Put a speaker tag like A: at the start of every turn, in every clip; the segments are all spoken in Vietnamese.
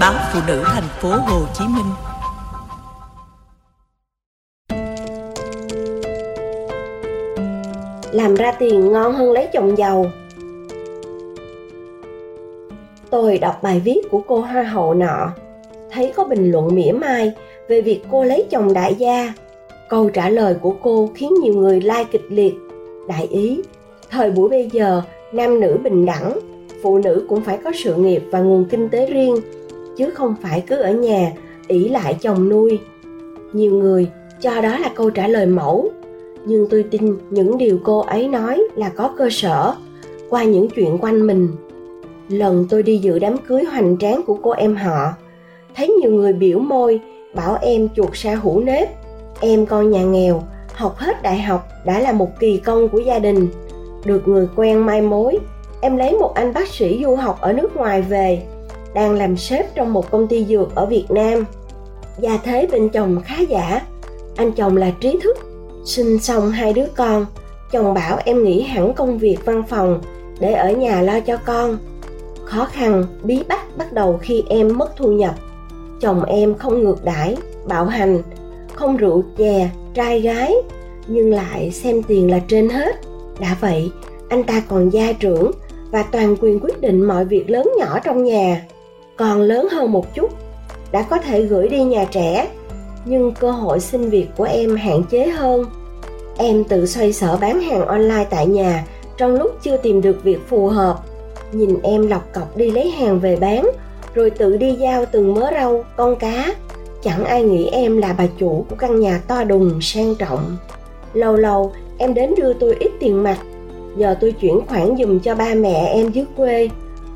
A: báo phụ nữ thành phố Hồ Chí Minh.
B: Làm ra tiền ngon hơn lấy chồng giàu. Tôi đọc bài viết của cô hoa hậu nọ, thấy có bình luận mỉa mai về việc cô lấy chồng đại gia. Câu trả lời của cô khiến nhiều người like kịch liệt. Đại ý, thời buổi bây giờ, nam nữ bình đẳng, phụ nữ cũng phải có sự nghiệp và nguồn kinh tế riêng, chứ không phải cứ ở nhà ỷ lại chồng nuôi. Nhiều người cho đó là câu trả lời mẫu, nhưng tôi tin những điều cô ấy nói là có cơ sở qua những chuyện quanh mình. Lần tôi đi dự đám cưới hoành tráng của cô em họ, thấy nhiều người biểu môi bảo em chuột sa hủ nếp em con nhà nghèo học hết đại học đã là một kỳ công của gia đình được người quen mai mối em lấy một anh bác sĩ du học ở nước ngoài về đang làm sếp trong một công ty dược ở việt nam. Gia thế bên chồng khá giả. Anh chồng là trí thức. Sinh xong hai đứa con. Chồng bảo em nghỉ hẳn công việc văn phòng để ở nhà lo cho con. Khó khăn, bí bách bắt đầu khi em mất thu nhập. Chồng em không ngược đãi, bạo hành, không rượu chè, trai gái, nhưng lại xem tiền là trên hết. Đã vậy, anh ta còn gia trưởng và toàn quyền quyết định mọi việc lớn nhỏ trong nhà còn lớn hơn một chút, đã có thể gửi đi nhà trẻ. Nhưng cơ hội xin việc của em hạn chế hơn. Em tự xoay sở bán hàng online tại nhà trong lúc chưa tìm được việc phù hợp. Nhìn em lọc cọc đi lấy hàng về bán, rồi tự đi giao từng mớ rau, con cá. Chẳng ai nghĩ em là bà chủ của căn nhà to đùng, sang trọng. Lâu lâu, em đến đưa tôi ít tiền mặt. Nhờ tôi chuyển khoản dùm cho ba mẹ em dưới quê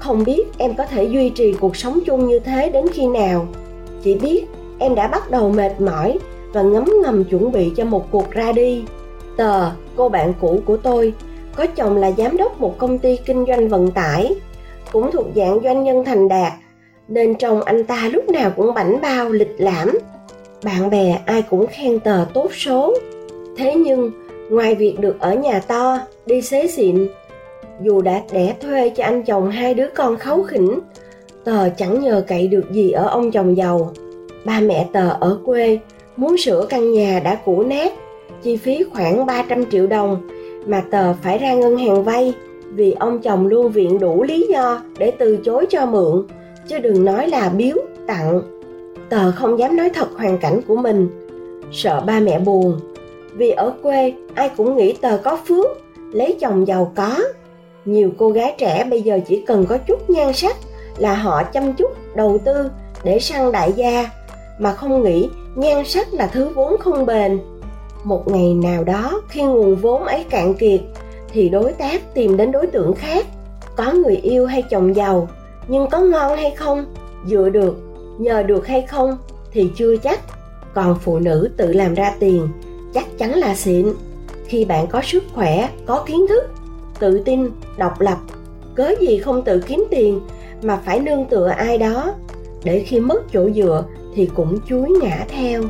B: không biết em có thể duy trì cuộc sống chung như thế đến khi nào. Chỉ biết em đã bắt đầu mệt mỏi và ngấm ngầm chuẩn bị cho một cuộc ra đi. Tờ, cô bạn cũ của tôi, có chồng là giám đốc một công ty kinh doanh vận tải, cũng thuộc dạng doanh nhân thành đạt, nên trông anh ta lúc nào cũng bảnh bao, lịch lãm. Bạn bè ai cũng khen tờ tốt số. Thế nhưng, ngoài việc được ở nhà to, đi xế xịn dù đã đẻ thuê cho anh chồng hai đứa con kháu khỉnh, tờ chẳng nhờ cậy được gì ở ông chồng giàu. Ba mẹ tờ ở quê muốn sửa căn nhà đã cũ nát, chi phí khoảng 300 triệu đồng, mà tờ phải ra ngân hàng vay vì ông chồng luôn viện đủ lý do để từ chối cho mượn, chứ đừng nói là biếu, tặng. Tờ không dám nói thật hoàn cảnh của mình. Sợ ba mẹ buồn. Vì ở quê, ai cũng nghĩ tờ có phước, lấy chồng giàu có nhiều cô gái trẻ bây giờ chỉ cần có chút nhan sắc là họ chăm chút, đầu tư để săn đại gia, mà không nghĩ nhan sắc là thứ vốn không bền. Một ngày nào đó khi nguồn vốn ấy cạn kiệt, thì đối tác tìm đến đối tượng khác, có người yêu hay chồng giàu, nhưng có ngon hay không, dựa được, nhờ được hay không thì chưa chắc. Còn phụ nữ tự làm ra tiền, chắc chắn là xịn. Khi bạn có sức khỏe, có kiến thức tự tin, độc lập. Cớ gì không tự kiếm tiền mà phải nương tựa ai đó? Để khi mất chỗ dựa thì cũng chuối ngã theo.